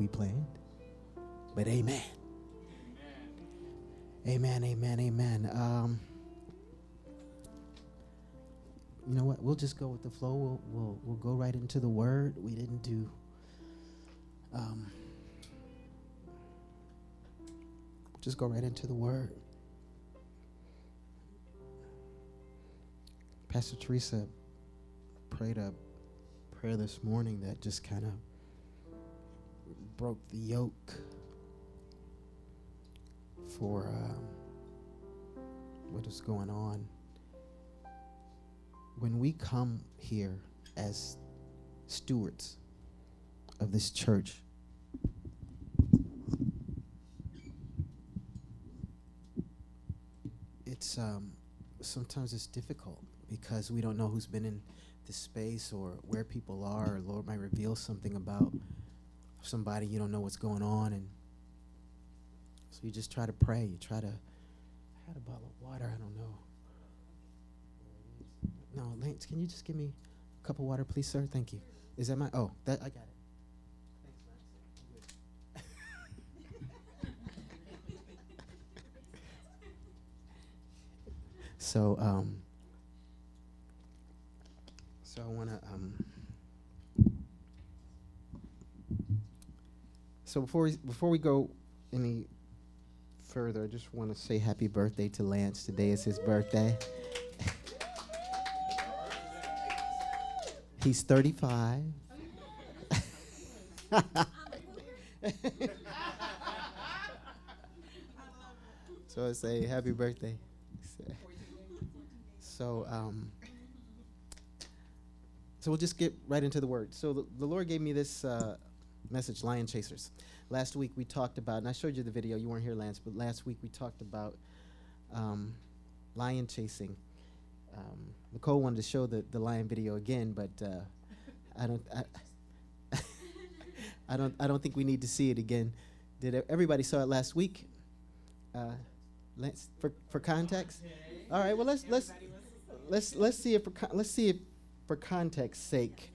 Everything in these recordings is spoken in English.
we planned. But amen. Amen, amen, amen. Um, you know what? We'll just go with the flow. We'll we'll we'll go right into the word. We didn't do. Um, just go right into the word. Pastor Teresa prayed a prayer this morning that just kind of broke the yoke for um, what is going on. When we come here as stewards of this church, it's um, sometimes it's difficult because we don't know who's been in this space or where people are. Or Lord might reveal something about somebody you don't know what's going on, and so you just try to pray. You try to. I had a bottle of water. I don't know. No, Lance, can you just give me a cup of water, please, sir? Thank you. Is that my? Oh, that I got it. So, um, so I want to, um, so before we, before we go any further, I just want to say happy birthday to Lance. Today is his birthday. He's 35. so I say happy birthday. So, um, so we'll just get right into the word. So the, the Lord gave me this uh, message, Lion Chasers. Last week we talked about, and I showed you the video. You weren't here, Lance, but last week we talked about um, lion chasing. Um, Nicole wanted to show the, the lion video again, but uh, I don't. I, I don't. I don't think we need to see it again. Did everybody saw it last week? Uh, Lance, for for context. All right. Well, let's let's let's let's see if for, let's see if for context sake,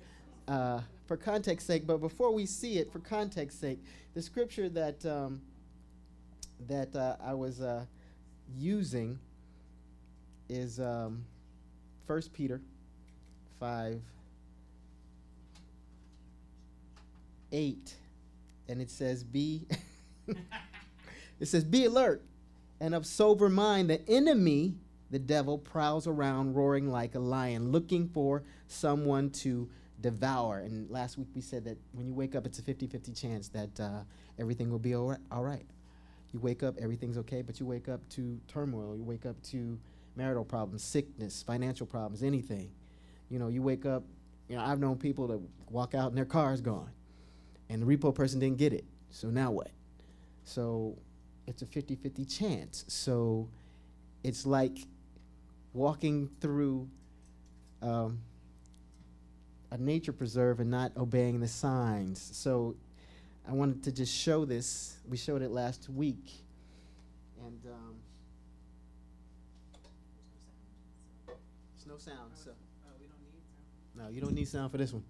uh, for context sake. But before we see it, for context sake, the scripture that um, that uh, I was uh, using is um, First Peter five eight, and it says, "Be." it says, "Be alert and of sober mind. The enemy." the devil prowls around roaring like a lion, looking for someone to devour. And last week we said that when you wake up, it's a 50 50 chance that uh, everything will be all right. You wake up, everything's okay, but you wake up to turmoil. You wake up to marital problems, sickness, financial problems, anything. You know, you wake up, you know, I've known people that walk out and their car's gone, and the repo person didn't get it. So now what? So it's a 50 50 chance. So it's like walking through um, a nature preserve and not obeying the signs. So I wanted to just show this. We showed it last week. And um, there's no sound. So. No, you don't need sound for this one.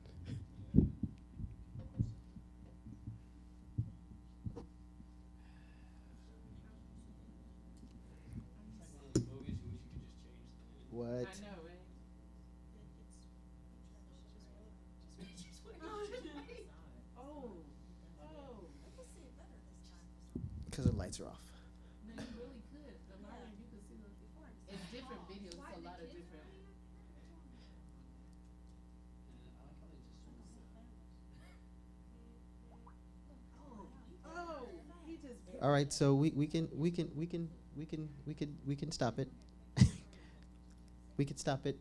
All right, so we, we can we can we can we can we can we can stop it. we can stop it.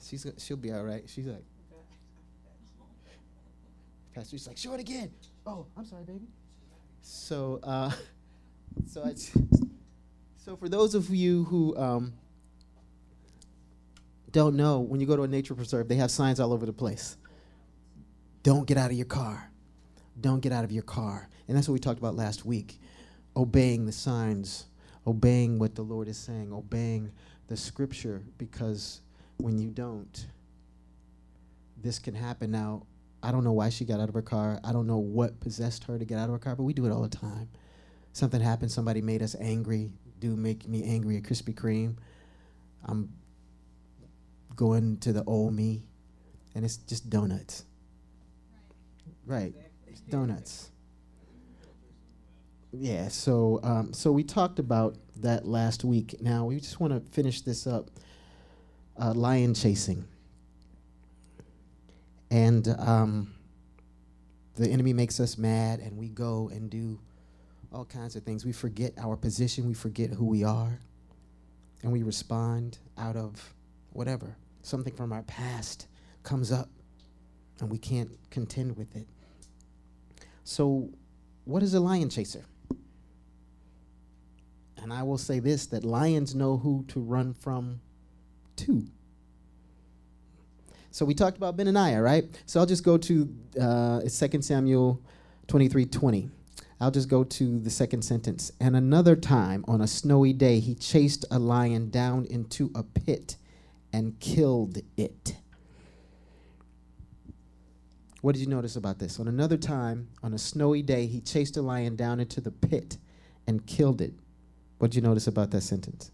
She's she'll be all right. She's like, Pastor's like, show it again. Oh, I'm sorry, baby. So, uh, so I, so for those of you who um, don't know, when you go to a nature preserve, they have signs all over the place. Don't get out of your car. Don't get out of your car. And that's what we talked about last week. Obeying the signs, obeying what the Lord is saying, obeying the scripture because when you don't, this can happen. Now, I don't know why she got out of her car. I don't know what possessed her to get out of her car, but we do it all the time. Something happened, somebody made us angry. Do make me angry at Krispy Kreme. I'm going to the old me, and it's just donuts. Right, it's donuts. Yeah, so um, so we talked about that last week. Now we just want to finish this up. Uh, lion chasing, and um, the enemy makes us mad, and we go and do all kinds of things. We forget our position, we forget who we are, and we respond out of whatever. Something from our past comes up, and we can't contend with it. So, what is a lion chaser? And I will say this that lions know who to run from to. So we talked about Benaniah, right? So I'll just go to uh, 2 Samuel 23 20. I'll just go to the second sentence. And another time on a snowy day, he chased a lion down into a pit and killed it. What did you notice about this? On another time, on a snowy day, he chased a lion down into the pit and killed it. What did you notice about that sentence?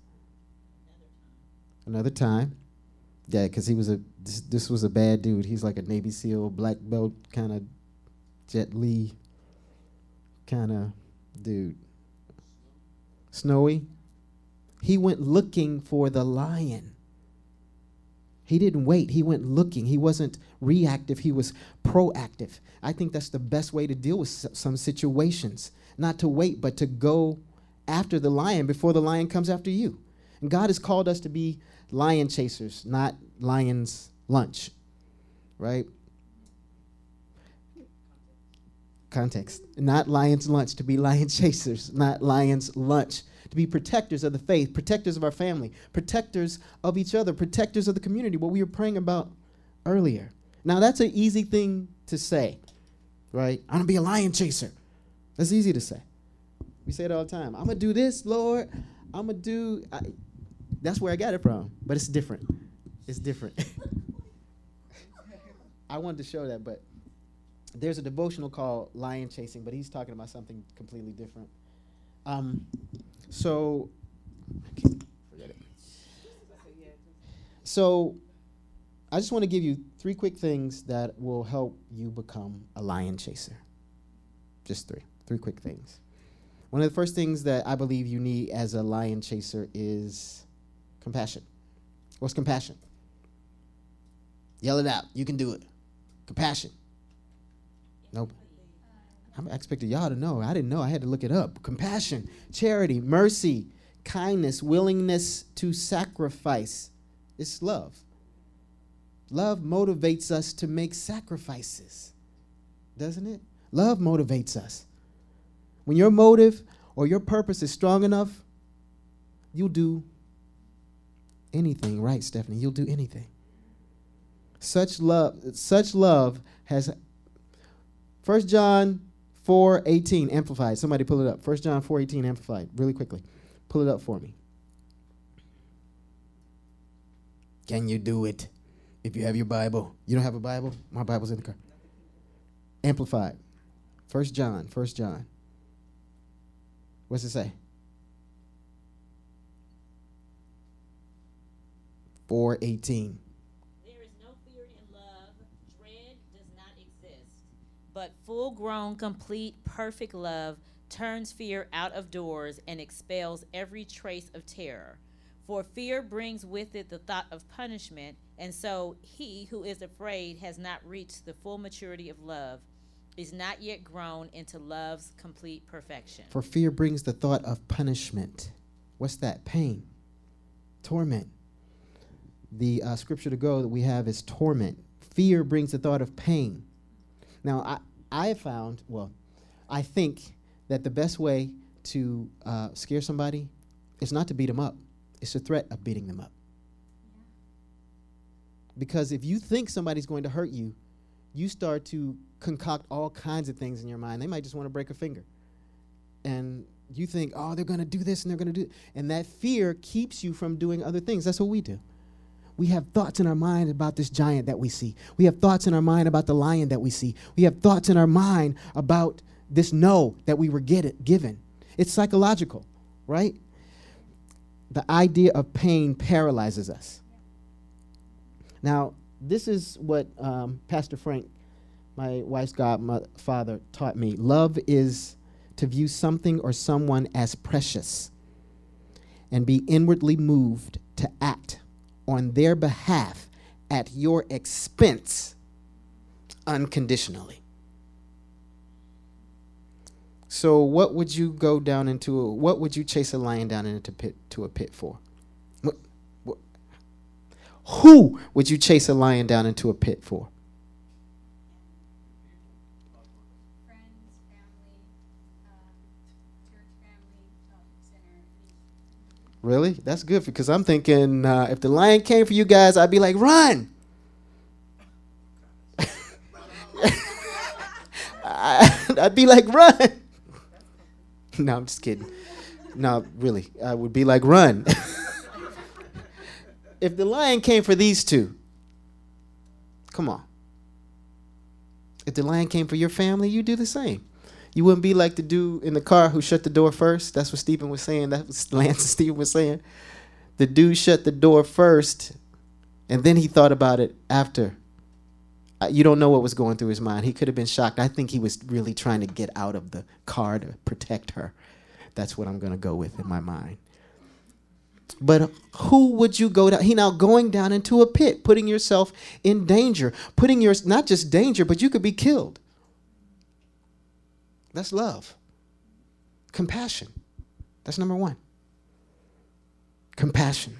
Another time. Yeah, because he was a this, this was a bad dude. He's like a Navy SEAL, black belt kind of Jet Li kind of dude. Snowy. He went looking for the lion. He didn't wait. He went looking. He wasn't reactive. He was proactive. I think that's the best way to deal with some situations. Not to wait, but to go after the lion before the lion comes after you. And God has called us to be lion chasers, not lion's lunch, right? Context. Not lion's lunch, to be lion chasers, not lion's lunch. To be protectors of the faith, protectors of our family, protectors of each other, protectors of the community, what we were praying about earlier. Now, that's an easy thing to say, right? I'm gonna be a lion chaser. That's easy to say. We say it all the time. I'm gonna do this, Lord. I'm gonna do. I, that's where I got it from, but it's different. It's different. I wanted to show that, but there's a devotional called Lion Chasing, but he's talking about something completely different. Um, so, forget it. So, I just want to give you three quick things that will help you become a lion chaser. Just three. Three quick things. One of the first things that I believe you need as a lion chaser is compassion. What's compassion? Yell it out. You can do it. Compassion. Nope. I expected y'all to know. I didn't know. I had to look it up. Compassion, charity, mercy, kindness, willingness to sacrifice. It's love. Love motivates us to make sacrifices, doesn't it? Love motivates us. When your motive or your purpose is strong enough, you'll do anything, right, Stephanie? You'll do anything. Such love, such love has 1 John 4 18 amplified. Somebody pull it up. 1 John 4 18 amplified. Really quickly. Pull it up for me. Can you do it? If you have your Bible. You don't have a Bible? My Bible's in the car. Amplified. 1 John. 1 John. What's it say? 418. There is no fear in love, dread does not exist. But full grown, complete, perfect love turns fear out of doors and expels every trace of terror. For fear brings with it the thought of punishment, and so he who is afraid has not reached the full maturity of love is not yet grown into love's complete perfection. For fear brings the thought of punishment. What's that? Pain, torment. The uh, scripture to go that we have is torment. Fear brings the thought of pain. Now, I, I found, well, I think that the best way to uh, scare somebody is not to beat them up, it's a threat of beating them up. Because if you think somebody's going to hurt you, you start to concoct all kinds of things in your mind. They might just want to break a finger. And you think, oh, they're going to do this and they're going to do, and that fear keeps you from doing other things. That's what we do. We have thoughts in our mind about this giant that we see. We have thoughts in our mind about the lion that we see. We have thoughts in our mind about this no that we were it, given. It's psychological, right? The idea of pain paralyzes us. Now, this is what um, Pastor Frank, my wife's godfather, taught me. Love is to view something or someone as precious and be inwardly moved to act on their behalf at your expense unconditionally. So, what would you go down into? A, what would you chase a lion down into pit to a pit for? What, what, who would you chase a lion down into a pit for? Really? That's good because I'm thinking uh, if the lion came for you guys, I'd be like, run. I'd be like, run. no, I'm just kidding. No, really, I would be like, run. if the lion came for these two, come on. If the lion came for your family, you do the same. You wouldn't be like the dude in the car who shut the door first. That's what Stephen was saying. That's what Lance and Stephen was saying. The dude shut the door first, and then he thought about it after. You don't know what was going through his mind. He could have been shocked. I think he was really trying to get out of the car to protect her. That's what I'm going to go with in my mind. But who would you go down? He now going down into a pit, putting yourself in danger, putting your not just danger, but you could be killed. That's love. Compassion. That's number one. Compassion.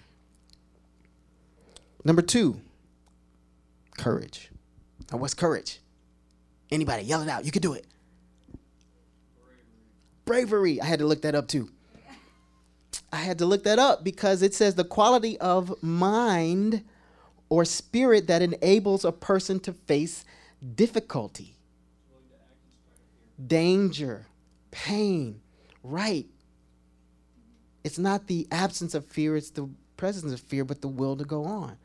Number two, courage. Now, what's courage? Anybody, yell it out. You can do it. Bravery. Bravery. I had to look that up too. I had to look that up because it says the quality of mind or spirit that enables a person to face difficulty danger, pain, right. It's not the absence of fear, it's the presence of fear, but the will to go on.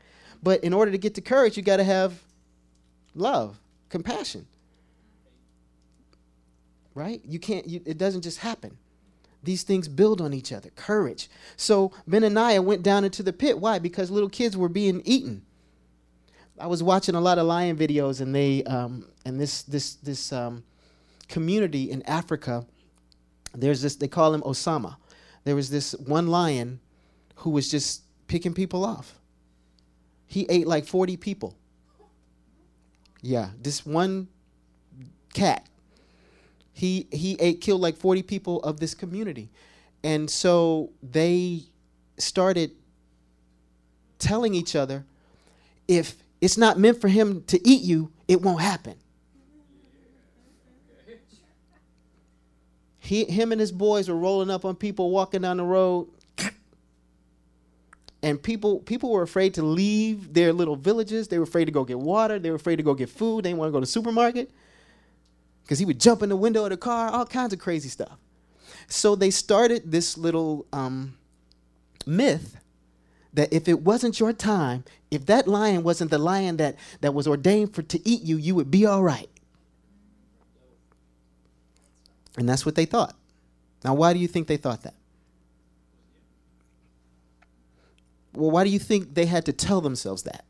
But in order to get to courage, you got to have love, compassion. Right? You can't, you, it doesn't just happen. These things build on each other. Courage. So Benaniah went down into the pit. Why? Because little kids were being eaten. I was watching a lot of lion videos, and they um, and this this this um, community in Africa, there's this, they call him Osama. There was this one lion who was just picking people off. He ate like 40 people. Yeah, this one cat. He he ate killed like 40 people of this community. And so they started telling each other if it's not meant for him to eat you, it won't happen. He, him and his boys were rolling up on people walking down the road. And people, people were afraid to leave their little villages. They were afraid to go get water. They were afraid to go get food. They didn't want to go to the supermarket because he would jump in the window of the car, all kinds of crazy stuff. So they started this little um, myth that if it wasn't your time, if that lion wasn't the lion that, that was ordained for to eat you, you would be all right. And that's what they thought. Now, why do you think they thought that? Well, why do you think they had to tell themselves that?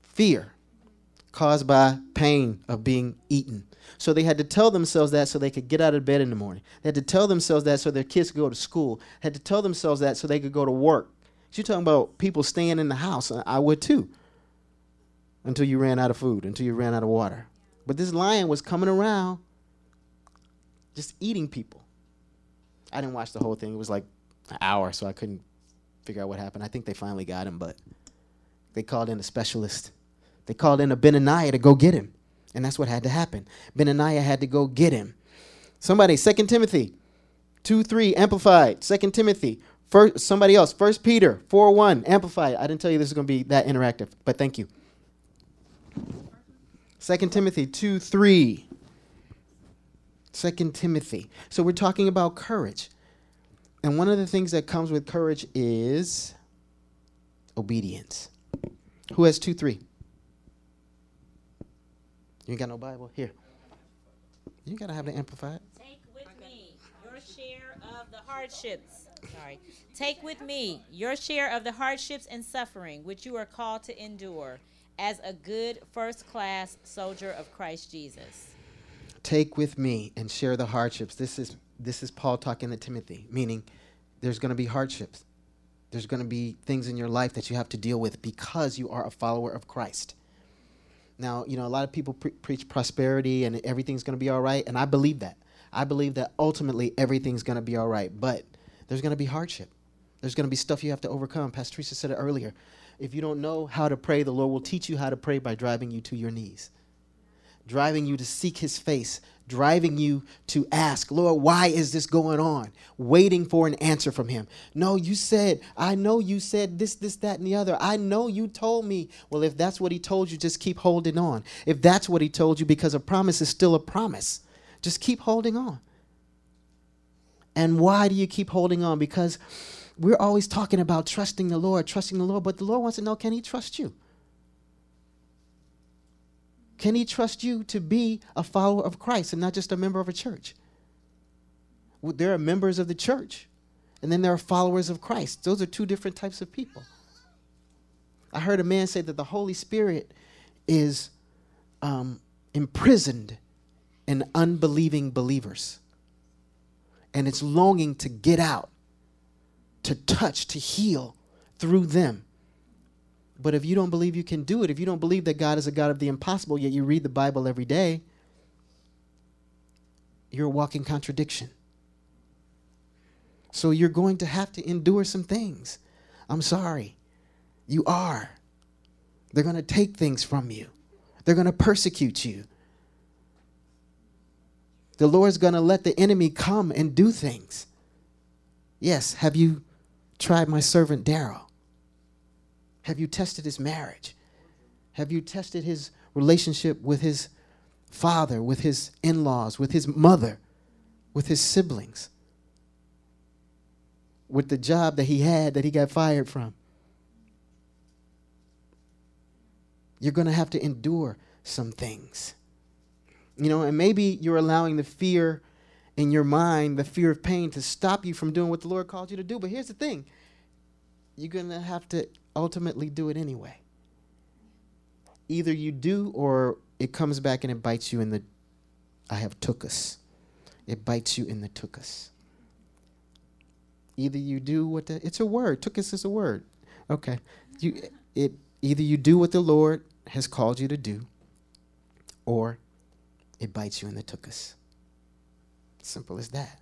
Fear caused by pain of being eaten. So they had to tell themselves that so they could get out of bed in the morning. They had to tell themselves that so their kids could go to school. They had to tell themselves that so they could go to work. You're talking about people staying in the house. I would too. Until you ran out of food, until you ran out of water. But this lion was coming around just eating people. I didn't watch the whole thing. It was like an hour, so I couldn't figure out what happened. I think they finally got him, but they called in a specialist. They called in a Benaniah to go get him. And that's what had to happen. Benaniah had to go get him. Somebody, Second Timothy 2 3, amplified. Second Timothy, first, somebody else, First Peter 4 1, amplified. I didn't tell you this is going to be that interactive, but thank you. Second Timothy 2 3. Second Timothy. So we're talking about courage. And one of the things that comes with courage is obedience. Who has 2 3? You got no Bible? Here. You got to have the amplified. Take with me your share of the hardships. Sorry. Take with me your share of the hardships and suffering which you are called to endure as a good first class soldier of Christ Jesus. Take with me and share the hardships. This is this is Paul talking to Timothy, meaning there's going to be hardships. There's going to be things in your life that you have to deal with because you are a follower of Christ. Now, you know, a lot of people pre- preach prosperity and everything's going to be all right, and I believe that. I believe that ultimately everything's going to be all right, but there's going to be hardship. There's going to be stuff you have to overcome. Pastor Teresa said it earlier. If you don't know how to pray, the Lord will teach you how to pray by driving you to your knees, driving you to seek His face, driving you to ask, Lord, why is this going on? Waiting for an answer from Him. No, you said, I know you said this, this, that, and the other. I know you told me. Well, if that's what He told you, just keep holding on. If that's what He told you, because a promise is still a promise, just keep holding on. And why do you keep holding on? Because we're always talking about trusting the Lord, trusting the Lord, but the Lord wants to know can He trust you? Can He trust you to be a follower of Christ and not just a member of a church? Well, there are members of the church, and then there are followers of Christ. Those are two different types of people. I heard a man say that the Holy Spirit is um, imprisoned in unbelieving believers, and it's longing to get out to touch, to heal through them. But if you don't believe you can do it, if you don't believe that God is a God of the impossible, yet you read the Bible every day, you're a walking contradiction. So you're going to have to endure some things. I'm sorry. You are. They're going to take things from you, they're going to persecute you. The Lord's going to let the enemy come and do things. Yes, have you tried my servant Darryl? Have you tested his marriage? Have you tested his relationship with his father, with his in laws, with his mother, with his siblings, with the job that he had that he got fired from? You're going to have to endure some things. You know, and maybe you're allowing the fear in your mind, the fear of pain, to stop you from doing what the Lord called you to do. But here's the thing you're going to have to ultimately do it anyway. Either you do or it comes back and it bites you in the I have took us. It bites you in the took us. Either you do what the it's a word. Took us is a word. Okay. You it either you do what the Lord has called you to do or it bites you in the took us. Simple as that.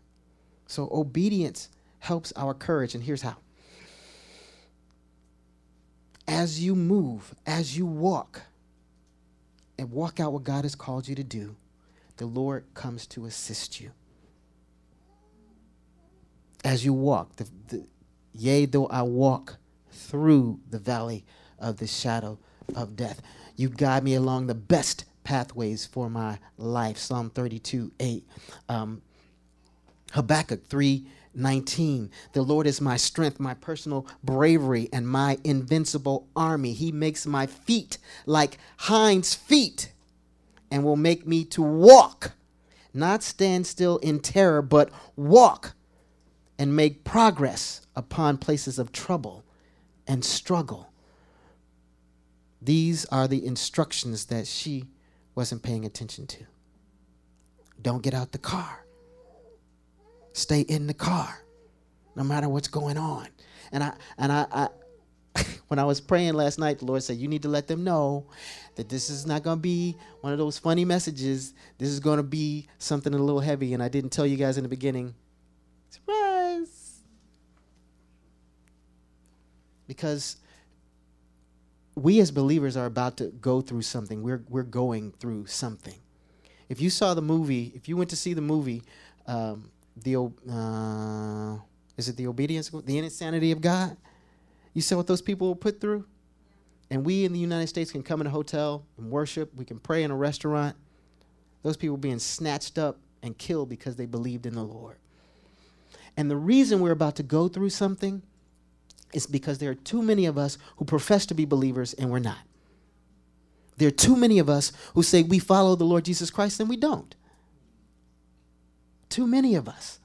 So obedience helps our courage, and here's how. As you move, as you walk, and walk out what God has called you to do, the Lord comes to assist you. As you walk, the, the, yea, though I walk through the valley of the shadow of death, you guide me along the best pathways for my life. Psalm 32 8. Um, Habakkuk 3 19. The Lord is my strength, my personal bravery, and my invincible army. He makes my feet like hinds' feet and will make me to walk, not stand still in terror, but walk and make progress upon places of trouble and struggle. These are the instructions that she wasn't paying attention to. Don't get out the car stay in the car no matter what's going on. And I and I, I when I was praying last night, the Lord said, You need to let them know that this is not going to be one of those funny messages. This is going to be something a little heavy. And I didn't tell you guys in the beginning. Surprise! Because we as believers are about to go through something. We're, we're going through something. If you saw the movie, if you went to see the movie, um, the uh, is it the obedience, the insanity of God? You saw what those people were put through, and we in the United States can come in a hotel and worship. We can pray in a restaurant. Those people being snatched up and killed because they believed in the Lord. And the reason we're about to go through something is because there are too many of us who profess to be believers and we're not. There are too many of us who say we follow the Lord Jesus Christ and we don't. Too many of us.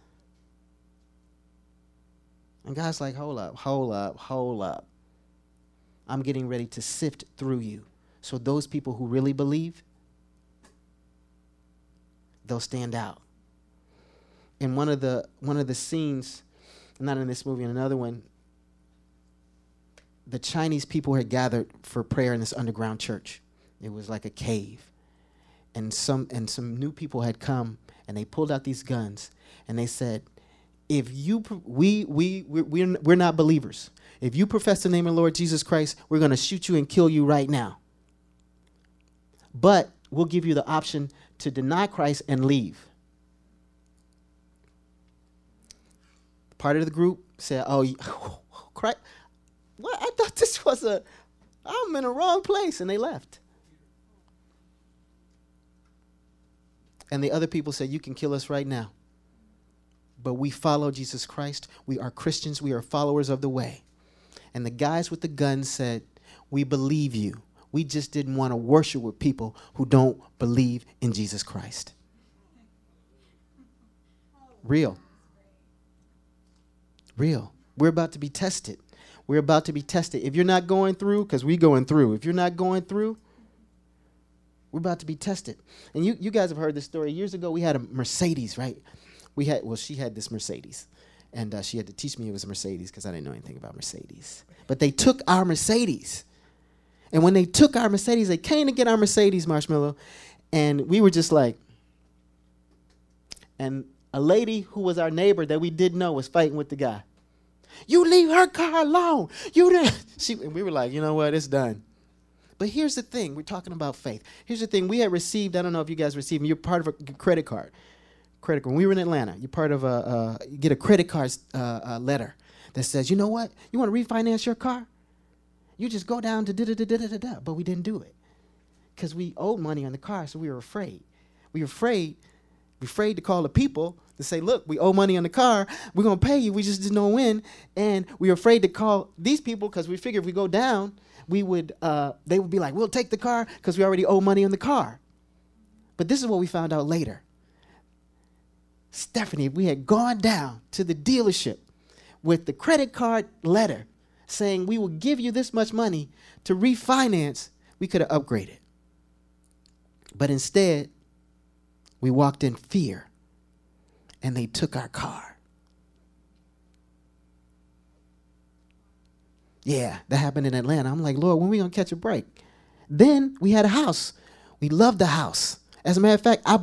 And God's like, hold up, hold up, hold up. I'm getting ready to sift through you. So those people who really believe, they'll stand out. In one of the one of the scenes, not in this movie, in another one, the Chinese people had gathered for prayer in this underground church. It was like a cave. And some and some new people had come and they pulled out these guns and they said, if you we we we're, we're, not believers. If you profess the name of the Lord Jesus Christ, we're going to shoot you and kill you right now. But we'll give you the option to deny Christ and leave. Part of the group said, "Oh, Christ, what? I thought this was a I'm in the wrong place," and they left. And the other people said, You can kill us right now. But we follow Jesus Christ. We are Christians. We are followers of the way. And the guys with the guns said, We believe you. We just didn't want to worship with people who don't believe in Jesus Christ. Real. Real. We're about to be tested. We're about to be tested. If you're not going through, because we're going through, if you're not going through, we're about to be tested. And you, you guys have heard this story. Years ago, we had a Mercedes, right? We had, well, she had this Mercedes. And uh, she had to teach me it was a Mercedes because I didn't know anything about Mercedes. But they took our Mercedes. And when they took our Mercedes, they came to get our Mercedes, Marshmallow. And we were just like, and a lady who was our neighbor that we didn't know was fighting with the guy. You leave her car alone. You didn't. She, and we were like, you know what? It's done. But here's the thing we're talking about faith. Here's the thing we had received, I don't know if you guys received, you're part of a credit card. Credit card. When we were in Atlanta, you're part of a, uh, you get a credit card uh, letter that says, you know what? You want to refinance your car? You just go down to da da da da da da. But we didn't do it because we owed money on the car, so we were afraid. We were afraid, we afraid to call the people to say, look, we owe money on the car. We're going to pay you. We just didn't know when. And we were afraid to call these people because we figured if we go down, we would uh, they would be like, "We'll take the car because we already owe money on the car." But this is what we found out later. Stephanie, we had gone down to the dealership with the credit card letter saying we will give you this much money to refinance, we could have upgraded. But instead, we walked in fear and they took our car. Yeah, that happened in Atlanta. I'm like, Lord, when we gonna catch a break? Then we had a house. We loved the house. As a matter of fact, I,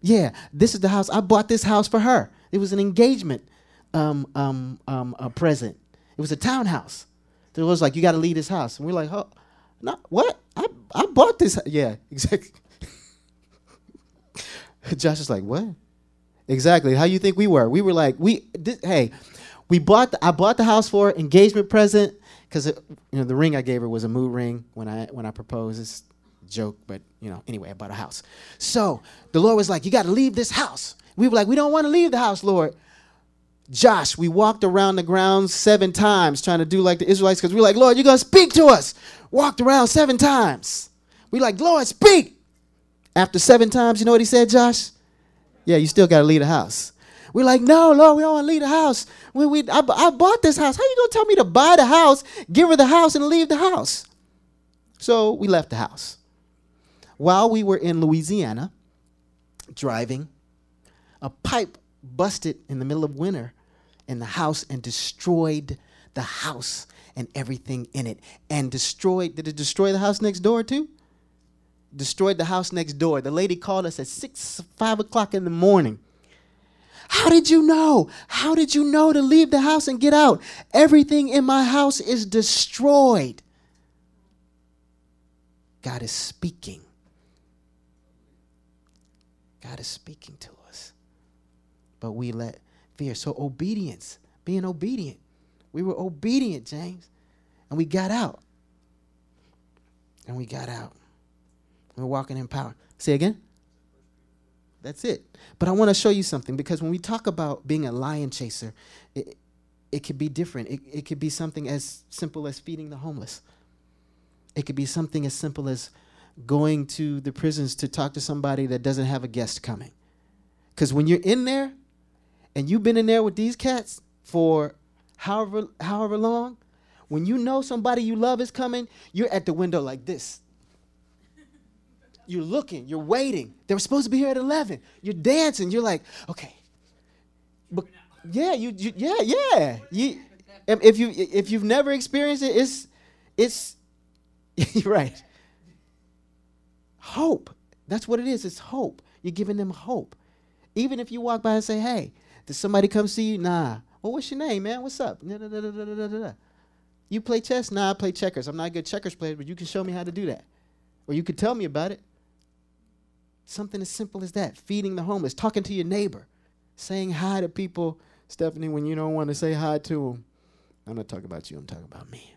yeah, this is the house. I bought this house for her. It was an engagement um, um, um, a present. It was a townhouse. So it was like, you got to leave this house. And we're like, oh, no, what? I, I bought this. Yeah, exactly. Josh is like, what? Exactly. How you think we were? We were like, we, this, hey, we bought. The, I bought the house for engagement present because you know the ring I gave her was a mood ring when I when I proposed. It's joke, but you know anyway, I bought a house. So the Lord was like, "You got to leave this house." We were like, "We don't want to leave the house, Lord." Josh, we walked around the grounds seven times trying to do like the Israelites because we are like, Lord, you're gonna speak to us. Walked around seven times. We like, Lord, speak. After seven times, you know what he said, Josh? Yeah, you still gotta leave the house. We're like, no, Lord, we don't want to leave the house. We, we, I, I bought this house. How you going to tell me to buy the house, give her the house, and leave the house? So we left the house. While we were in Louisiana driving, a pipe busted in the middle of winter in the house and destroyed the house and everything in it. And destroyed, did it destroy the house next door too? Destroyed the house next door. The lady called us at six, five o'clock in the morning how did you know? How did you know to leave the house and get out? Everything in my house is destroyed. God is speaking. God is speaking to us. But we let fear. So, obedience, being obedient. We were obedient, James. And we got out. And we got out. We're walking in power. Say again? That's it. But I want to show you something because when we talk about being a lion chaser, it, it could be different. It, it could be something as simple as feeding the homeless. It could be something as simple as going to the prisons to talk to somebody that doesn't have a guest coming. Because when you're in there and you've been in there with these cats for however however long, when you know somebody you love is coming, you're at the window like this. You're looking, you're waiting. They were supposed to be here at 11. You're dancing. You're like, okay. But yeah, you, you yeah, yeah. You, if you if you've never experienced it, it's it's right. Hope. That's what it is. It's hope. You're giving them hope. Even if you walk by and say, "Hey, did somebody come see you?" Nah. Well, what's your name, man? What's up? You play chess? Nah, I play checkers. I'm not a good checkers player, but you can show me how to do that. Or you could tell me about it. Something as simple as that. Feeding the homeless, talking to your neighbor, saying hi to people. Stephanie, when you don't want to say hi to them, I'm not talking about you, I'm talking about me.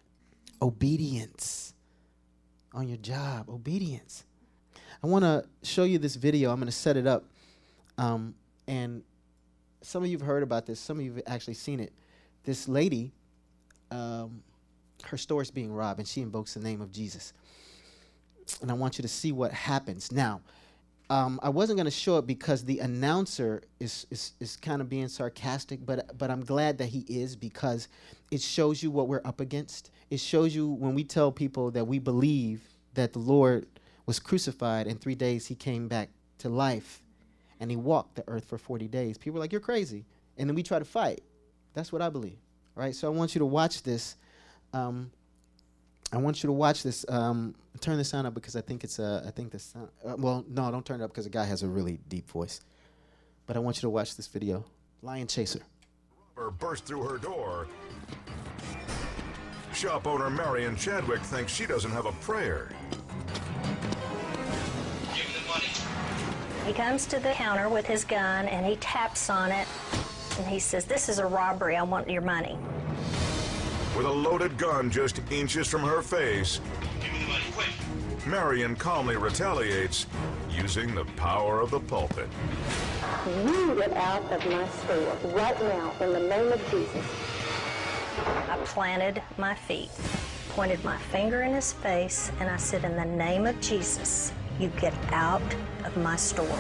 Obedience on your job, obedience. I want to show you this video. I'm going to set it up. Um, and some of you have heard about this, some of you have actually seen it. This lady, um, her store is being robbed, and she invokes the name of Jesus. And I want you to see what happens. Now, um, I wasn't going to show it because the announcer is, is, is kind of being sarcastic, but, but I'm glad that he is because it shows you what we're up against. It shows you when we tell people that we believe that the Lord was crucified and three days he came back to life and he walked the earth for 40 days. People are like, You're crazy. And then we try to fight. That's what I believe. Right? So I want you to watch this. Um, I want you to watch this. Um, turn the sound up because I think it's uh, I think the sound. Uh, well, no, don't turn it up because the guy has a really deep voice. But I want you to watch this video. Lion Chaser. Or burst through her door. Shop owner Marion Chadwick thinks she doesn't have a prayer. He comes to the counter with his gun and he taps on it and he says, This is a robbery. I want your money. With a loaded gun just inches from her face, Marion calmly retaliates using the power of the pulpit. You get out of my store right now in the name of Jesus. I planted my feet, pointed my finger in his face, and I said, In the name of Jesus, you get out of my store.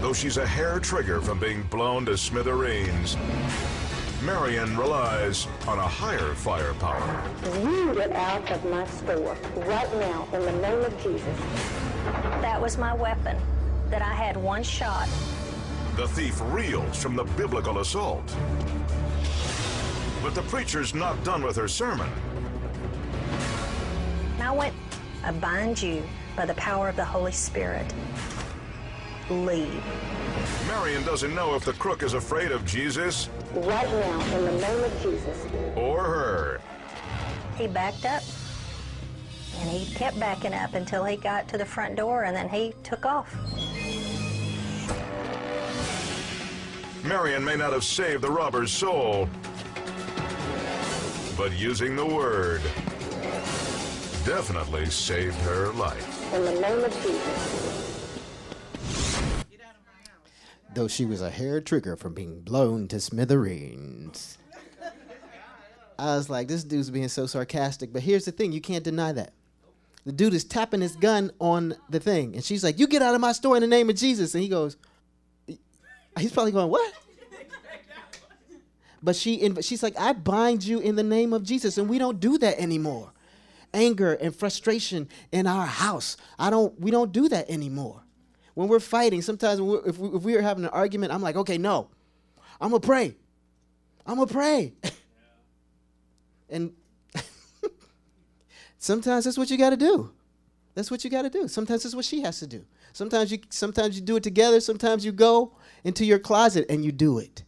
Though she's a hair trigger from being blown to smithereens, Marion relies on a higher firepower. You get out of my store right now in the name of Jesus. That was my weapon, that I had one shot. The thief reels from the biblical assault. But the preacher's not done with her sermon. And I went, I bind you by the power of the Holy Spirit. Leave. Marion doesn't know if the crook is afraid of Jesus Right now in the name of Jesus. or her. He backed up. And he kept backing up until he got to the front door and then he took off. Marion may not have saved the robber's soul, but using the word definitely saved her life. In the name of Jesus. Though she was a hair trigger from being blown to smithereens. I was like, this dude's being so sarcastic. But here's the thing you can't deny that. The dude is tapping his gun on the thing. And she's like, You get out of my store in the name of Jesus. And he goes, He's probably going, What? But she, she's like, I bind you in the name of Jesus. And we don't do that anymore. Anger and frustration in our house. I don't, we don't do that anymore. When we're fighting, sometimes we're, if, we, if we are having an argument, I'm like, okay, no, I'm going to pray. I'm going to pray. and sometimes that's what you got to do. That's what you got to do. Sometimes that's what she has to do. Sometimes you sometimes you do it together, sometimes you go into your closet and you do it.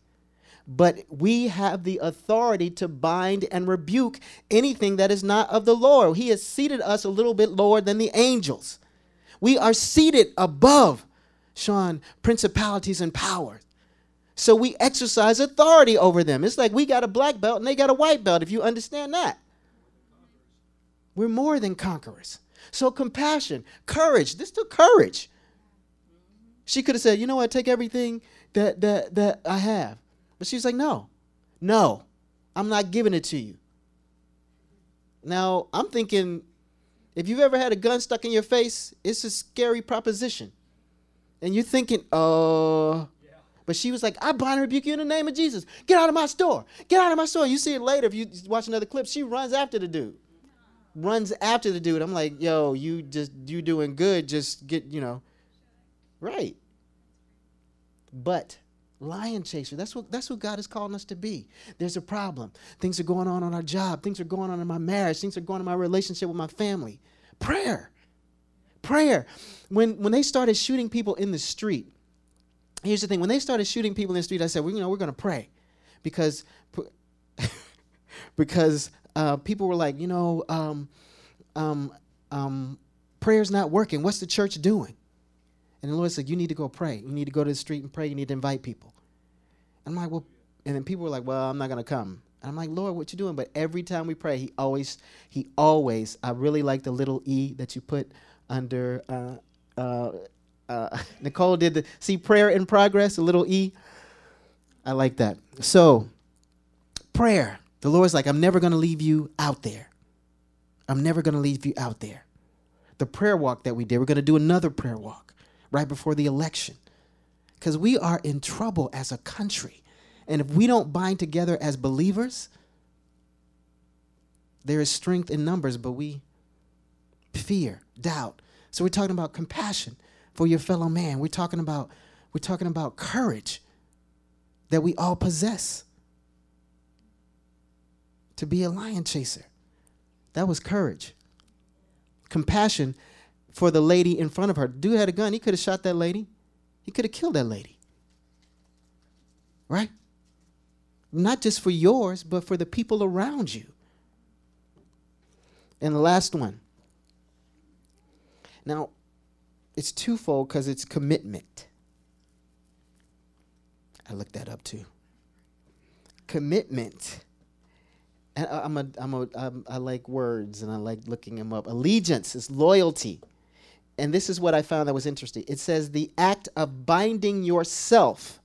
But we have the authority to bind and rebuke anything that is not of the Lord. He has seated us a little bit lower than the angels. We are seated above, Sean, principalities and powers. So we exercise authority over them. It's like we got a black belt and they got a white belt, if you understand that. We're more than conquerors. So compassion, courage, this took courage. She could have said, you know what, take everything that that that I have. But she was like, no, no, I'm not giving it to you. Now I'm thinking, if you've ever had a gun stuck in your face, it's a scary proposition. And you're thinking, uh, but she was like, I bind and rebuke you in the name of Jesus. Get out of my store. Get out of my store. You see it later if you watch another clip. She runs after the dude. Runs after the dude. I'm like, yo, you just you doing good. Just get, you know. Right. But lion chaser, that's what that's what God is calling us to be. There's a problem. Things are going on on our job. Things are going on in my marriage. Things are going on in my relationship with my family. Prayer. Prayer. When when they started shooting people in the street, here's the thing when they started shooting people in the street i said well, you know we're going to pray because because uh, people were like you know um, um, um, prayer's not working what's the church doing and the lord said you need to go pray you need to go to the street and pray you need to invite people And i'm like well and then people were like well i'm not going to come and i'm like lord what you doing but every time we pray he always he always i really like the little e that you put under uh, uh, uh, Nicole did the see prayer in progress, a little E. I like that. So, prayer. The Lord's like, I'm never going to leave you out there. I'm never going to leave you out there. The prayer walk that we did, we're going to do another prayer walk right before the election. Because we are in trouble as a country. And if we don't bind together as believers, there is strength in numbers, but we fear, doubt. So we're talking about compassion for your fellow man. We're talking about we're talking about courage that we all possess. To be a lion chaser. That was courage. Compassion for the lady in front of her. Dude had a gun. He could have shot that lady. He could have killed that lady. Right? Not just for yours, but for the people around you. And the last one. Now, it's twofold because it's commitment. I looked that up too. Commitment. And I, I'm a, I'm a, I'm, I like words and I like looking them up. Allegiance is loyalty. And this is what I found that was interesting. It says the act of binding yourself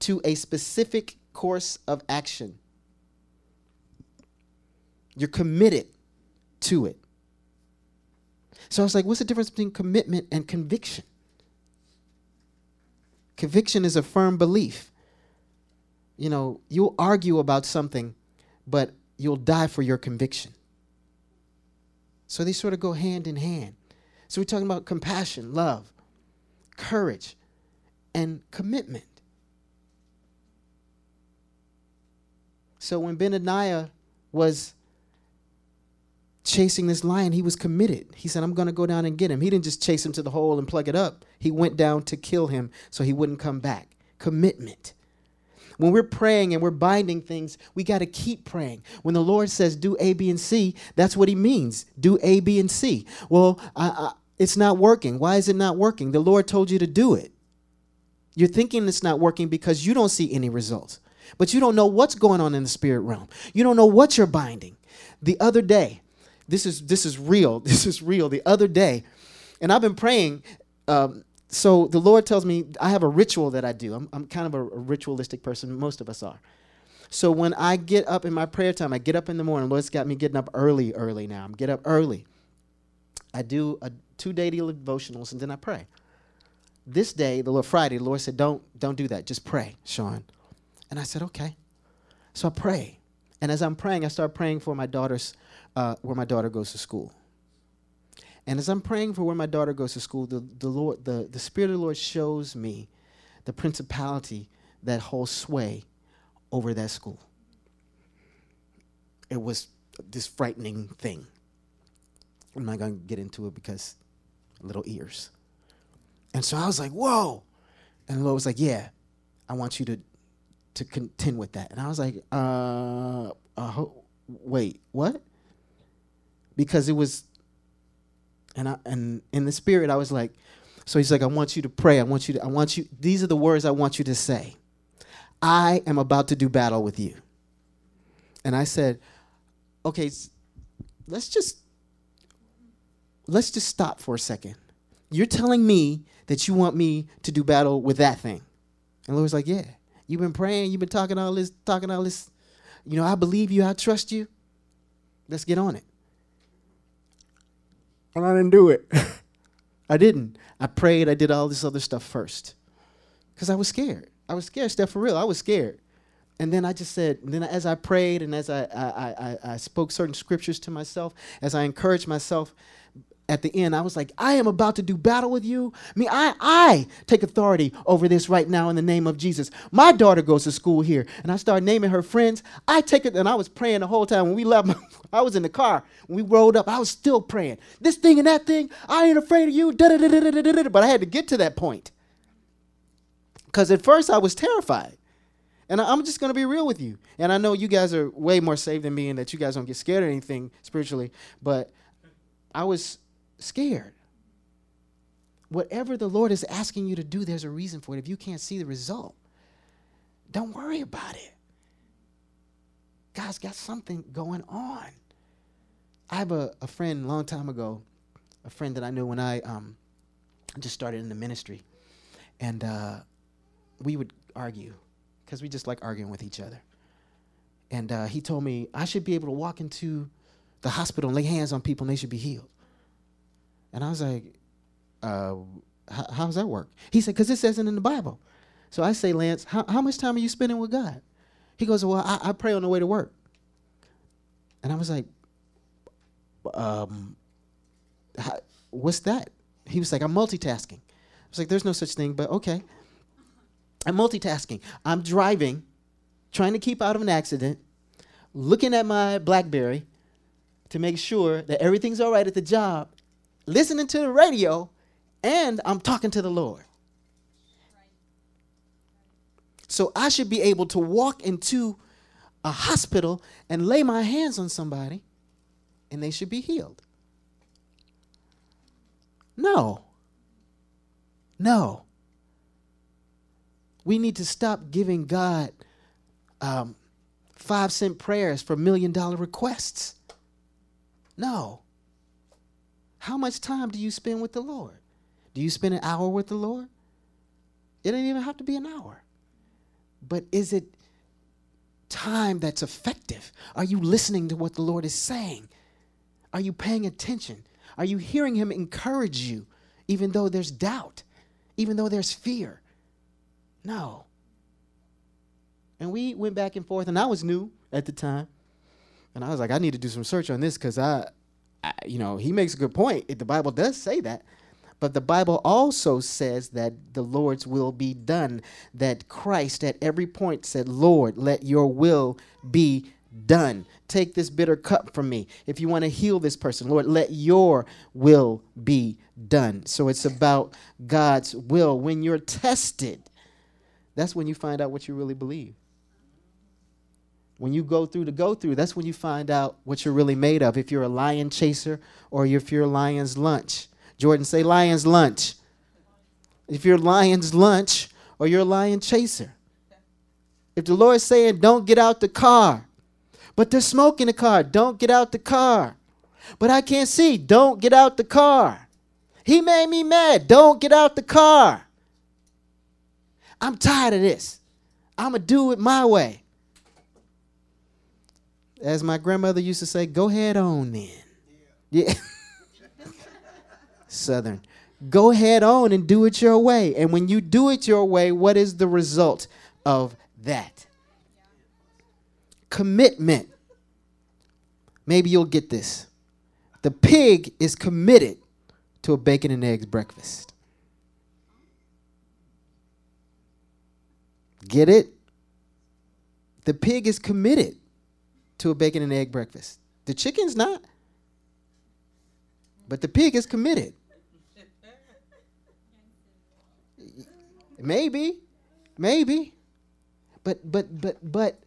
to a specific course of action. You're committed to it. So I was like, what's the difference between commitment and conviction? Conviction is a firm belief. You know, you'll argue about something, but you'll die for your conviction. So they sort of go hand in hand. So we're talking about compassion, love, courage, and commitment. So when Benaiah was chasing this lion, he was committed. He said, I'm going to go down and get him. He didn't just chase him to the hole and plug it up. He went down to kill him so he wouldn't come back. Commitment. When we're praying and we're binding things, we got to keep praying. When the Lord says do A, B, and C, that's what he means. Do A, B, and C. Well, I, I, it's not working. Why is it not working? The Lord told you to do it. You're thinking it's not working because you don't see any results. But you don't know what's going on in the spirit realm. You don't know what you're binding. The other day, this is this is real. This is real. The other day, and I've been praying. Um, so the Lord tells me I have a ritual that I do. I'm, I'm kind of a, a, ritualistic person. Most of us are. So when I get up in my prayer time, I get up in the morning. Lord's got me getting up early, early now. I'm get up early. I do a two daily devotionals and then I pray. This day, the Lord Friday, the Lord said, "Don't don't do that. Just pray, Sean." And I said, "Okay." So I pray, and as I'm praying, I start praying for my daughter's uh, where my daughter goes to school. And as I'm praying for where my daughter goes to school, the, the Lord, the, the Spirit of the Lord shows me the principality that holds sway over that school. It was this frightening thing. I'm not going to get into it because little ears. And so I was like, whoa. And the Lord was like, yeah, I want you to to contend with that. And I was like, uh, uh wait, what? because it was and I and in the spirit I was like so he's like I want you to pray I want you to I want you these are the words I want you to say I am about to do battle with you and I said okay let's just let's just stop for a second You're telling me that you want me to do battle with that thing. And Lord's like, Yeah. You've been praying, you've been talking all this, talking all this. You know, I believe you, I trust you. Let's get on it. And I didn't do it. I didn't. I prayed, I did all this other stuff first. Because I was scared. I was scared, Steph, for real. I was scared. And then I just said, then as I prayed and as I, I, I, I spoke certain scriptures to myself, as I encouraged myself, at the end, I was like, I am about to do battle with you. I mean, I, I take authority over this right now in the name of Jesus. My daughter goes to school here, and I started naming her friends. I take it, and I was praying the whole time. When we left, I was in the car. When we rolled up, I was still praying. This thing and that thing, I ain't afraid of you. But I had to get to that point. Because at first I was terrified. And I'm just going to be real with you. And I know you guys are way more saved than me and that you guys don't get scared of anything spiritually. But I was scared. Whatever the Lord is asking you to do, there's a reason for it. If you can't see the result, don't worry about it. God's got something going on. I have a, a friend a long time ago, a friend that I knew when I um, just started in the ministry. And uh, we would argue because we just like arguing with each other. And uh, he told me I should be able to walk into the hospital and lay hands on people and they should be healed. And I was like, uh, how does that work? He said, because it says it in the Bible. So I say, Lance, how, how much time are you spending with God? He goes, well, I, I pray on the way to work. And I was like, um, how, what's that? He was like, I'm multitasking. I was like, there's no such thing, but okay. I'm multitasking. I'm driving, trying to keep out of an accident, looking at my Blackberry to make sure that everything's all right at the job, listening to the radio, and I'm talking to the Lord. So I should be able to walk into a hospital and lay my hands on somebody and they should be healed. No. No. We need to stop giving God um, five cent prayers for million dollar requests. No. How much time do you spend with the Lord? Do you spend an hour with the Lord? It doesn't even have to be an hour. But is it time that's effective? Are you listening to what the Lord is saying? Are you paying attention? Are you hearing Him encourage you, even though there's doubt, even though there's fear? No. And we went back and forth, and I was new at the time. And I was like, I need to do some search on this because I, I, you know, he makes a good point. The Bible does say that. But the Bible also says that the Lord's will be done, that Christ at every point said, Lord, let your will be done. Take this bitter cup from me. If you want to heal this person, Lord, let your will be done. So it's about God's will. When you're tested, that's when you find out what you really believe. When you go through the go through, that's when you find out what you're really made of. If you're a lion chaser or if you're a lion's lunch. Jordan, say lion's lunch. If you're lion's lunch or you're a lion chaser. If the Lord's saying, don't get out the car, but there's smoke in the car, don't get out the car. But I can't see, don't get out the car. He made me mad, don't get out the car. I'm tired of this. I'm going to do it my way. As my grandmother used to say, go head on then. Yeah. Southern. Go head on and do it your way. And when you do it your way, what is the result of that? Commitment. Maybe you'll get this. The pig is committed to a bacon and eggs breakfast. Get it? The pig is committed to a bacon and egg breakfast. The chicken's not. But the pig is committed. Maybe. Maybe. But but but but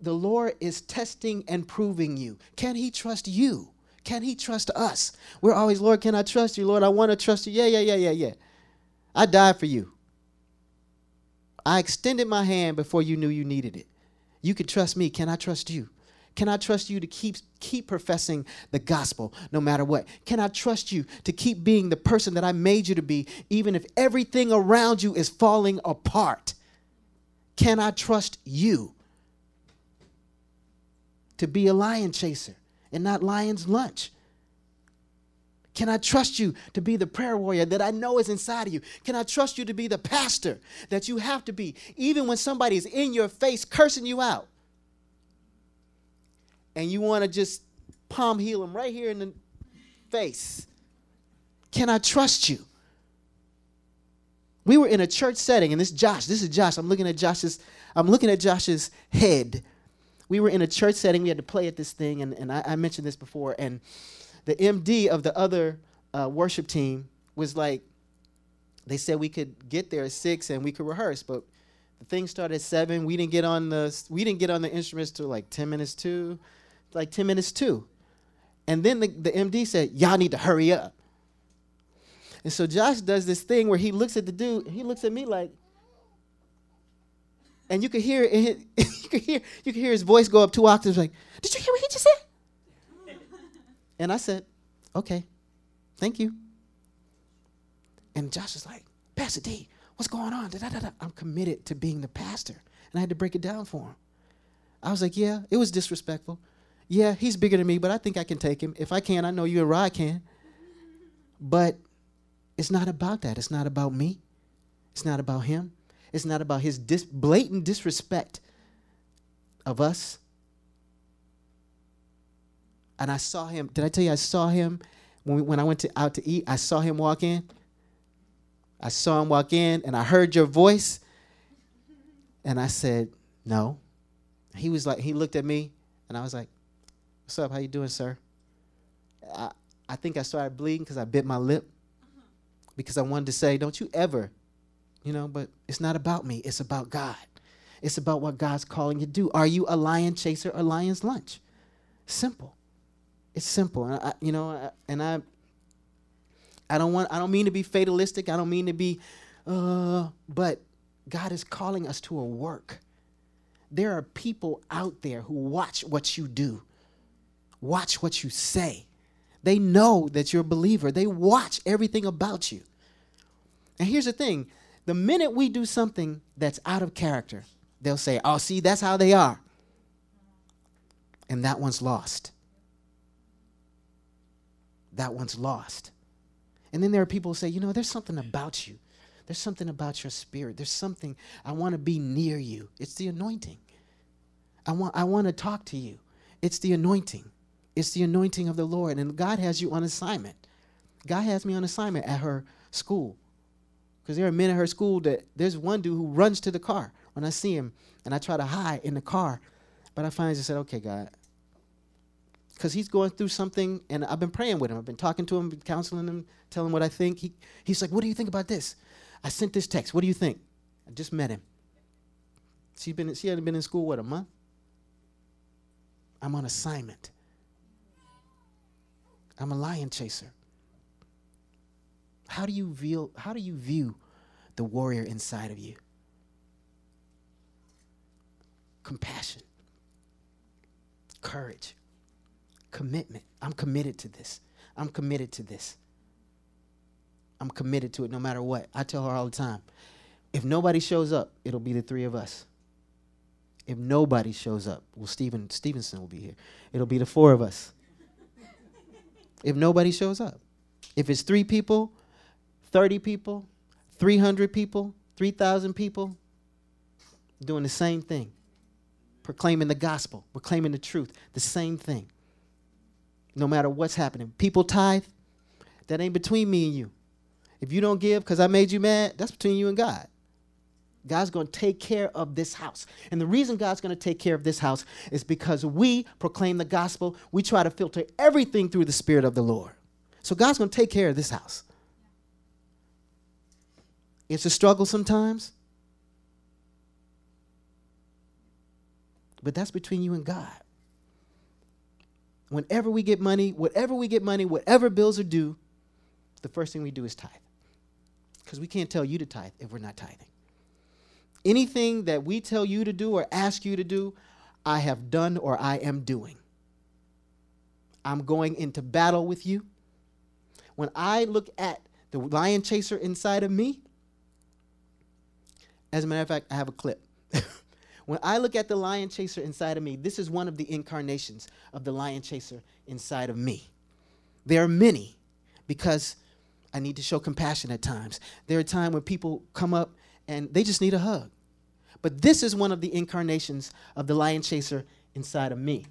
the Lord is testing and proving you. Can he trust you? Can he trust us? We're always, Lord, can I trust you? Lord, I want to trust you. Yeah, yeah, yeah, yeah, yeah. I died for you. I extended my hand before you knew you needed it. You can trust me. Can I trust you? Can I trust you to keep keep professing the gospel no matter what? Can I trust you to keep being the person that I made you to be even if everything around you is falling apart? Can I trust you to be a lion chaser and not lion's lunch? Can I trust you to be the prayer warrior that I know is inside of you? Can I trust you to be the pastor that you have to be, even when somebody is in your face cursing you out? And you want to just palm heel him right here in the face. Can I trust you? We were in a church setting, and this Josh, this is Josh. I'm looking at Josh's, I'm looking at Josh's head. We were in a church setting, we had to play at this thing, and, and I, I mentioned this before, and the MD of the other uh, worship team was like, they said we could get there at six and we could rehearse, but the thing started at seven. We didn't get on the we didn't get on the instruments till like ten minutes to, like ten minutes too. and then the, the MD said, "Y'all need to hurry up." And so Josh does this thing where he looks at the dude, he looks at me like, and you could hear it, you could hear you could hear his voice go up two octaves, like, "Did you hear what he just said?" And I said, okay, thank you. And Josh was like, Pastor D, what's going on? Da-da-da-da. I'm committed to being the pastor. And I had to break it down for him. I was like, yeah, it was disrespectful. Yeah, he's bigger than me, but I think I can take him. If I can, I know you and Rod can. But it's not about that. It's not about me. It's not about him. It's not about his dis- blatant disrespect of us and I saw him. Did I tell you I saw him when, we, when I went to, out to eat? I saw him walk in. I saw him walk in, and I heard your voice, and I said, "No." He was like, he looked at me, and I was like, "What's up? How you doing, sir?" I, I think I started bleeding because I bit my lip because I wanted to say, "Don't you ever," you know. But it's not about me. It's about God. It's about what God's calling you to do. Are you a lion chaser or lion's lunch? Simple. It's simple, and I, you know, and I, I don't want, I don't mean to be fatalistic. I don't mean to be, uh, but God is calling us to a work. There are people out there who watch what you do, watch what you say. They know that you're a believer. They watch everything about you. And here's the thing the minute we do something that's out of character, they'll say, Oh, see, that's how they are. And that one's lost that one's lost. And then there are people who say, you know, there's something about you. There's something about your spirit. There's something I want to be near you. It's the anointing. I want I want to talk to you. It's the anointing. It's the anointing of the Lord. And God has you on assignment. God has me on assignment at her school. Because there are men at her school that there's one dude who runs to the car when I see him and I try to hide in the car. But I finally just said, okay, God, because he's going through something, and I've been praying with him. I've been talking to him, been counseling him, telling him what I think. He, he's like, What do you think about this? I sent this text. What do you think? I just met him. She's been, she hadn't been in school, what, a month? I'm on assignment. I'm a lion chaser. How do you view, how do you view the warrior inside of you? Compassion, courage, commitment. I'm committed to this. I'm committed to this. I'm committed to it no matter what. I tell her all the time if nobody shows up, it'll be the three of us. If nobody shows up, well, Stephen Stevenson will be here. It'll be the four of us. If nobody shows up, if it's three people, 30 people, 300 people, 3,000 people, doing the same thing, proclaiming the gospel, proclaiming the truth, the same thing no matter what's happening. People tithe, that ain't between me and you. If you don't give because I made you mad, that's between you and God. God's going to take care of this house. And the reason God's going to take care of this house is because we proclaim the gospel. We try to filter everything through the Spirit of the Lord. So God's going to take care of this house. It's a struggle sometimes, but that's between you and God whenever we get money, whatever we get money, whatever bills are due, the first thing we do is tithe. Because we can't tell you to tithe if we're not tithing. Anything that we tell you to do or ask you to do, I have done or I am doing. I'm going into battle with you. When I look at the lion chaser inside of me, as a matter of fact, I have a clip. when I look at the lion chaser inside of me, this is one of the incarnations of the lion chaser inside of me. There are many because I need to show compassion at times. There are times when people come up and they just need a hug. But this is one of the incarnations of the lion chaser inside of me.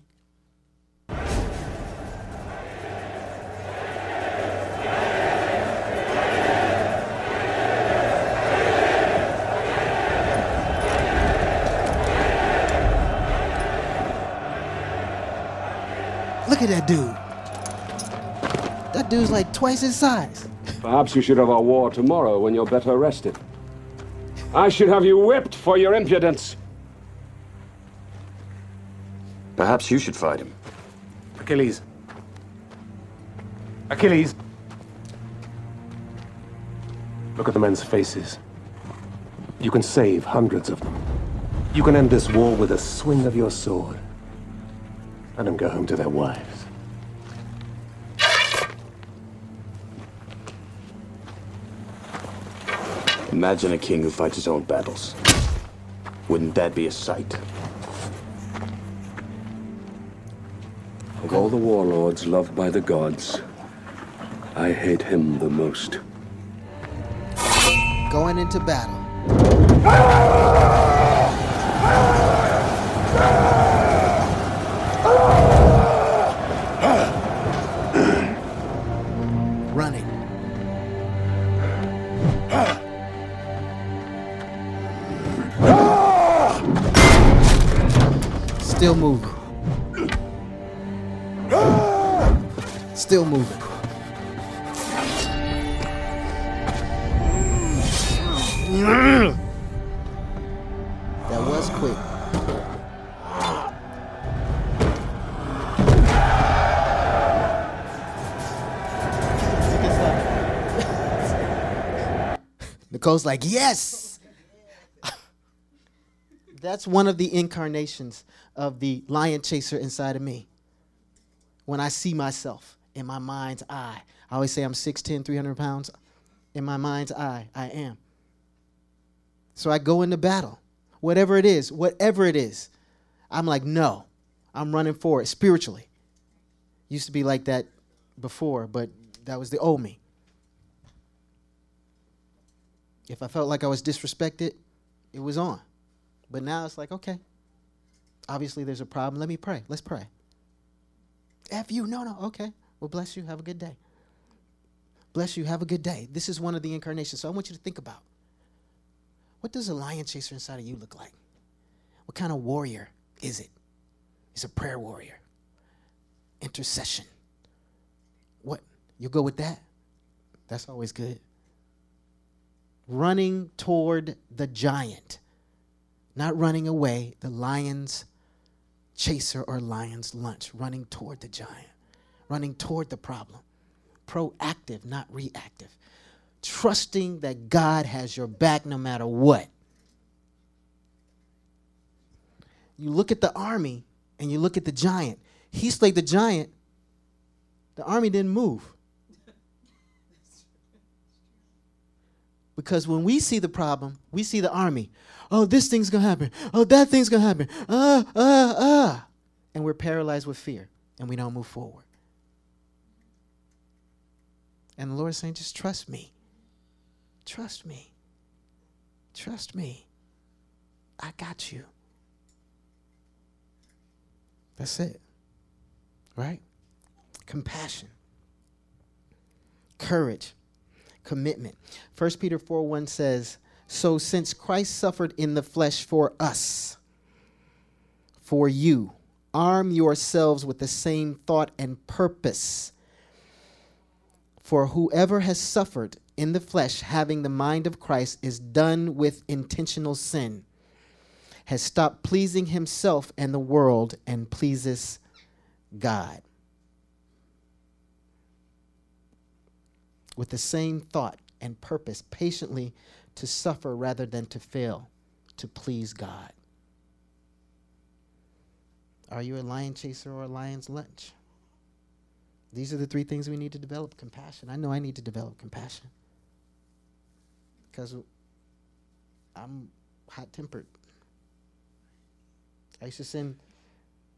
Look at that dude. That dude's like twice his size. Perhaps you should have our war tomorrow when you're better rested. I should have you whipped for your impudence. Perhaps you should fight him. Achilles. Achilles. Look at the men's faces. You can save hundreds of them. You can end this war with a swing of your sword. Let them go home to their wives. Imagine a king who fights his own battles. Wouldn't that be a sight? Of all the warlords loved by the gods, I hate him the most. Going into battle. That was quick. Nicole's like, yes. That's one of the incarnations of the lion chaser inside of me. When I see myself in my mind's eye, I always say I'm 6'10, 300 pounds. In my mind's eye, I am. So I go into battle, whatever it is, whatever it is. I'm like, no, I'm running for it spiritually. Used to be like that before, but that was the old me. If I felt like I was disrespected, it was on. But now it's like, okay, obviously there's a problem. Let me pray. Let's pray. F you. No, no. Okay. Well, bless you. Have a good day. Bless you. Have a good day. This is one of the incarnations. So I want you to think about what does a lion chaser inside of you look like? What kind of warrior is it? He's a prayer warrior. Intercession. What? You go with that? That's always good. Running toward the giant, not running away, the lion's chaser or lion's lunch, running toward the giant, running toward the problem. Proactive, not reactive trusting that God has your back no matter what. You look at the army and you look at the giant. He slayed the giant, the army didn't move. Because when we see the problem, we see the army. Oh, this thing's gonna happen. Oh, that thing's gonna happen. Ah, ah, ah. And we're paralyzed with fear and we don't move forward. And the Lord is saying, just trust me. Trust me. Trust me. I got you. That's it. Right? Compassion, courage, commitment. 1 Peter 4 1 says, So since Christ suffered in the flesh for us, for you, arm yourselves with the same thought and purpose. For whoever has suffered in the flesh, having the mind of Christ, is done with intentional sin, has stopped pleasing himself and the world, and pleases God. With the same thought and purpose, patiently to suffer rather than to fail, to please God. Are you a lion chaser or a lion's lunch? These are the three things we need to develop compassion. I know I need to develop compassion because I'm hot tempered. I used to send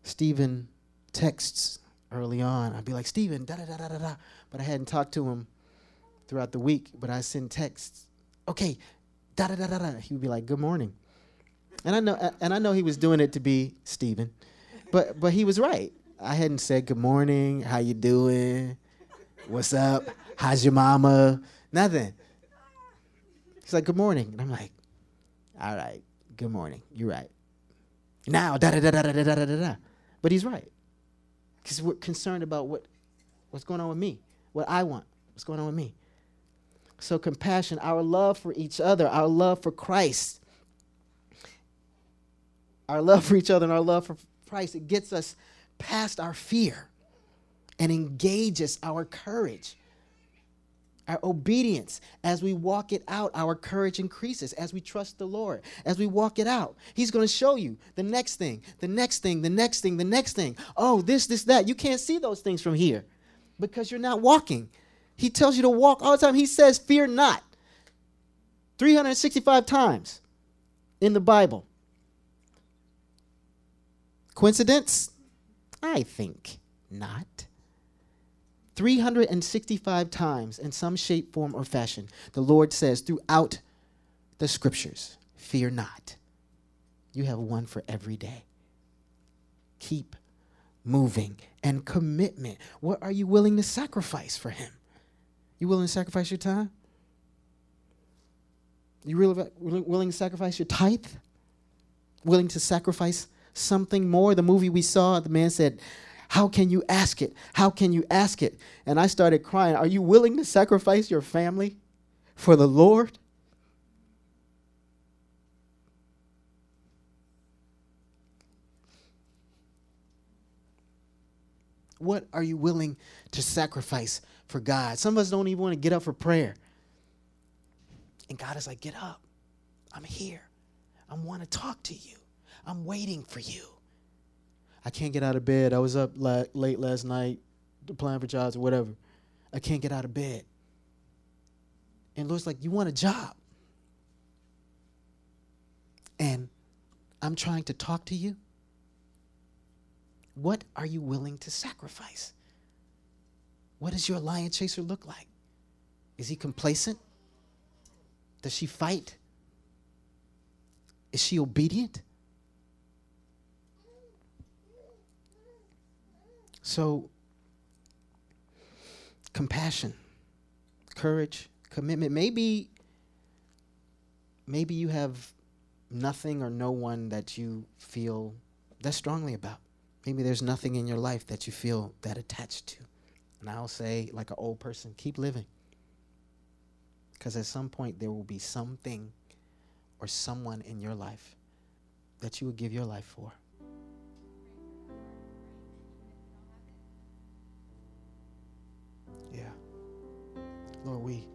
Stephen texts early on. I'd be like, Stephen, da da da da da da. But I hadn't talked to him throughout the week, but I send texts. Okay, da da da da da. He would be like, Good morning. And I know and I know he was doing it to be Stephen. But but he was right. I hadn't said good morning, how you doing? What's up? How's your mama? Nothing. He's like, Good morning. And I'm like, All right, good morning. You're right. Now, da da da da da da da da. But he's right. Because we're concerned about what what's going on with me, what I want, what's going on with me. So compassion, our love for each other, our love for Christ, our love for each other and our love for Christ, it gets us past our fear and engages our courage. Our obedience, as we walk it out, our courage increases as we trust the Lord. As we walk it out, He's going to show you the next thing, the next thing, the next thing, the next thing. Oh, this, this, that. You can't see those things from here because you're not walking. He tells you to walk all the time. He says, Fear not. 365 times in the Bible. Coincidence? I think not. 365 times in some shape, form, or fashion, the Lord says throughout the scriptures, Fear not. You have one for every day. Keep moving and commitment. What are you willing to sacrifice for Him? You willing to sacrifice your time? You really willing to sacrifice your tithe? Willing to sacrifice something more? The movie we saw, the man said, How can you ask it? How can you ask it? And I started crying. Are you willing to sacrifice your family for the Lord? What are you willing to sacrifice for God? Some of us don't even want to get up for prayer. And God is like, Get up. I'm here. I want to talk to you. I'm waiting for you. I can't get out of bed. I was up la- late last night applying for jobs or whatever. I can't get out of bed. And Lord's like, You want a job? And I'm trying to talk to you. What are you willing to sacrifice? What does your lion chaser look like? Is he complacent? Does she fight? Is she obedient? So, compassion, courage, commitment. Maybe, maybe you have nothing or no one that you feel that strongly about. Maybe there's nothing in your life that you feel that attached to. And I'll say, like an old person, keep living. Because at some point, there will be something or someone in your life that you would give your life for. Lord, we.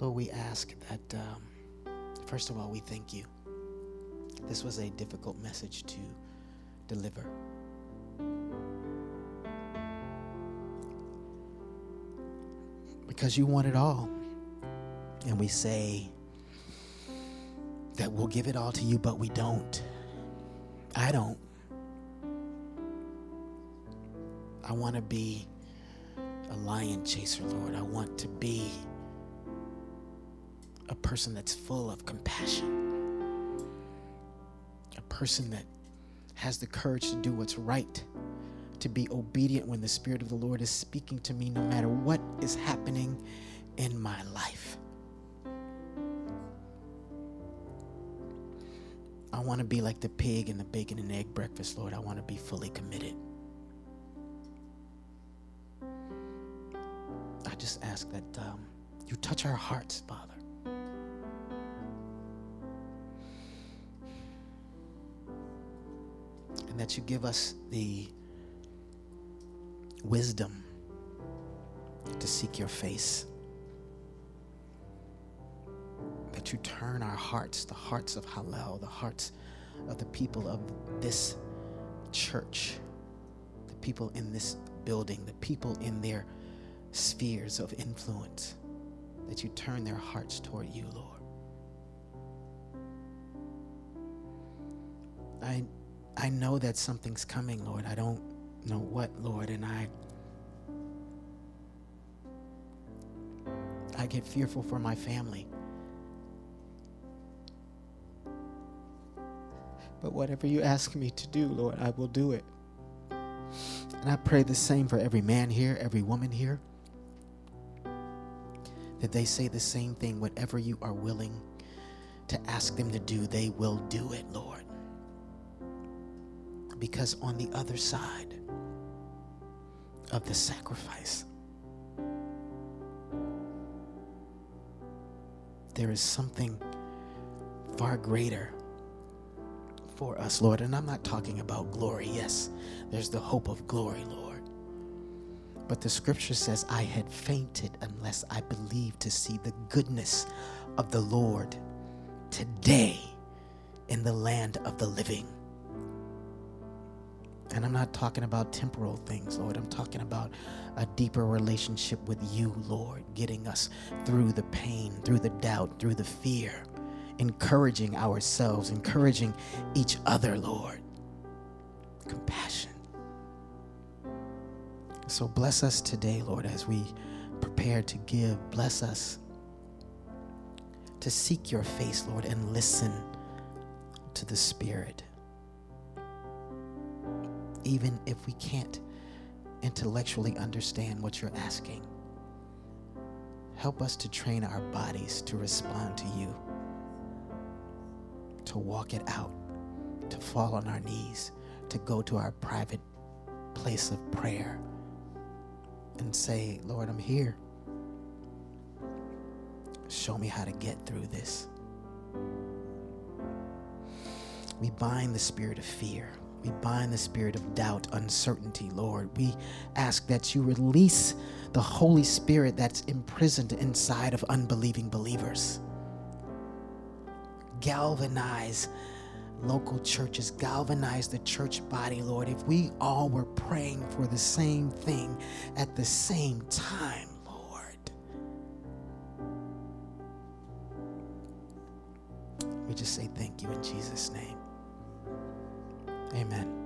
Lord, we ask that, um, first of all, we thank you. This was a difficult message to deliver. Because you want it all. And we say that we'll give it all to you, but we don't. I don't. I want to be a lion chaser, Lord. I want to be a person that's full of compassion, a person that has the courage to do what's right, to be obedient when the Spirit of the Lord is speaking to me, no matter what is happening in my life. I want to be like the pig in the bacon and egg breakfast, Lord. I want to be fully committed. I just ask that um, you touch our hearts, Father. And that you give us the wisdom to seek your face. You turn our hearts, the hearts of Hallel, the hearts of the people of this church, the people in this building, the people in their spheres of influence, that you turn their hearts toward you, Lord. I I know that something's coming, Lord. I don't know what, Lord, and I I get fearful for my family. But whatever you ask me to do, Lord, I will do it. And I pray the same for every man here, every woman here, that they say the same thing. Whatever you are willing to ask them to do, they will do it, Lord. Because on the other side of the sacrifice, there is something far greater for us, Lord. And I'm not talking about glory. Yes, there's the hope of glory, Lord. But the scripture says, I had fainted unless I believed to see the goodness of the Lord today in the land of the living. And I'm not talking about temporal things, Lord. I'm talking about a deeper relationship with you, Lord, getting us through the pain, through the doubt, through the fear, encouraging ourselves, encouraging each other, Lord. Compassion. So bless us today, Lord, as we prepare to give. Bless us to seek your face, Lord, and listen to the Spirit even if we can't intellectually understand what you're asking. Help us to train our bodies to respond to you, to walk it out, to fall on our knees, to go to our private place of prayer and say, Lord, I'm here. Show me how to get through this. We bind the spirit of fear. We bind the spirit of doubt, uncertainty, Lord. We ask that you release the Holy Spirit that's imprisoned inside of unbelieving believers. Galvanize local churches, galvanize the church body, Lord. If we all were praying for the same thing at the same time, Lord. We just say thank you in Jesus' name. Amen.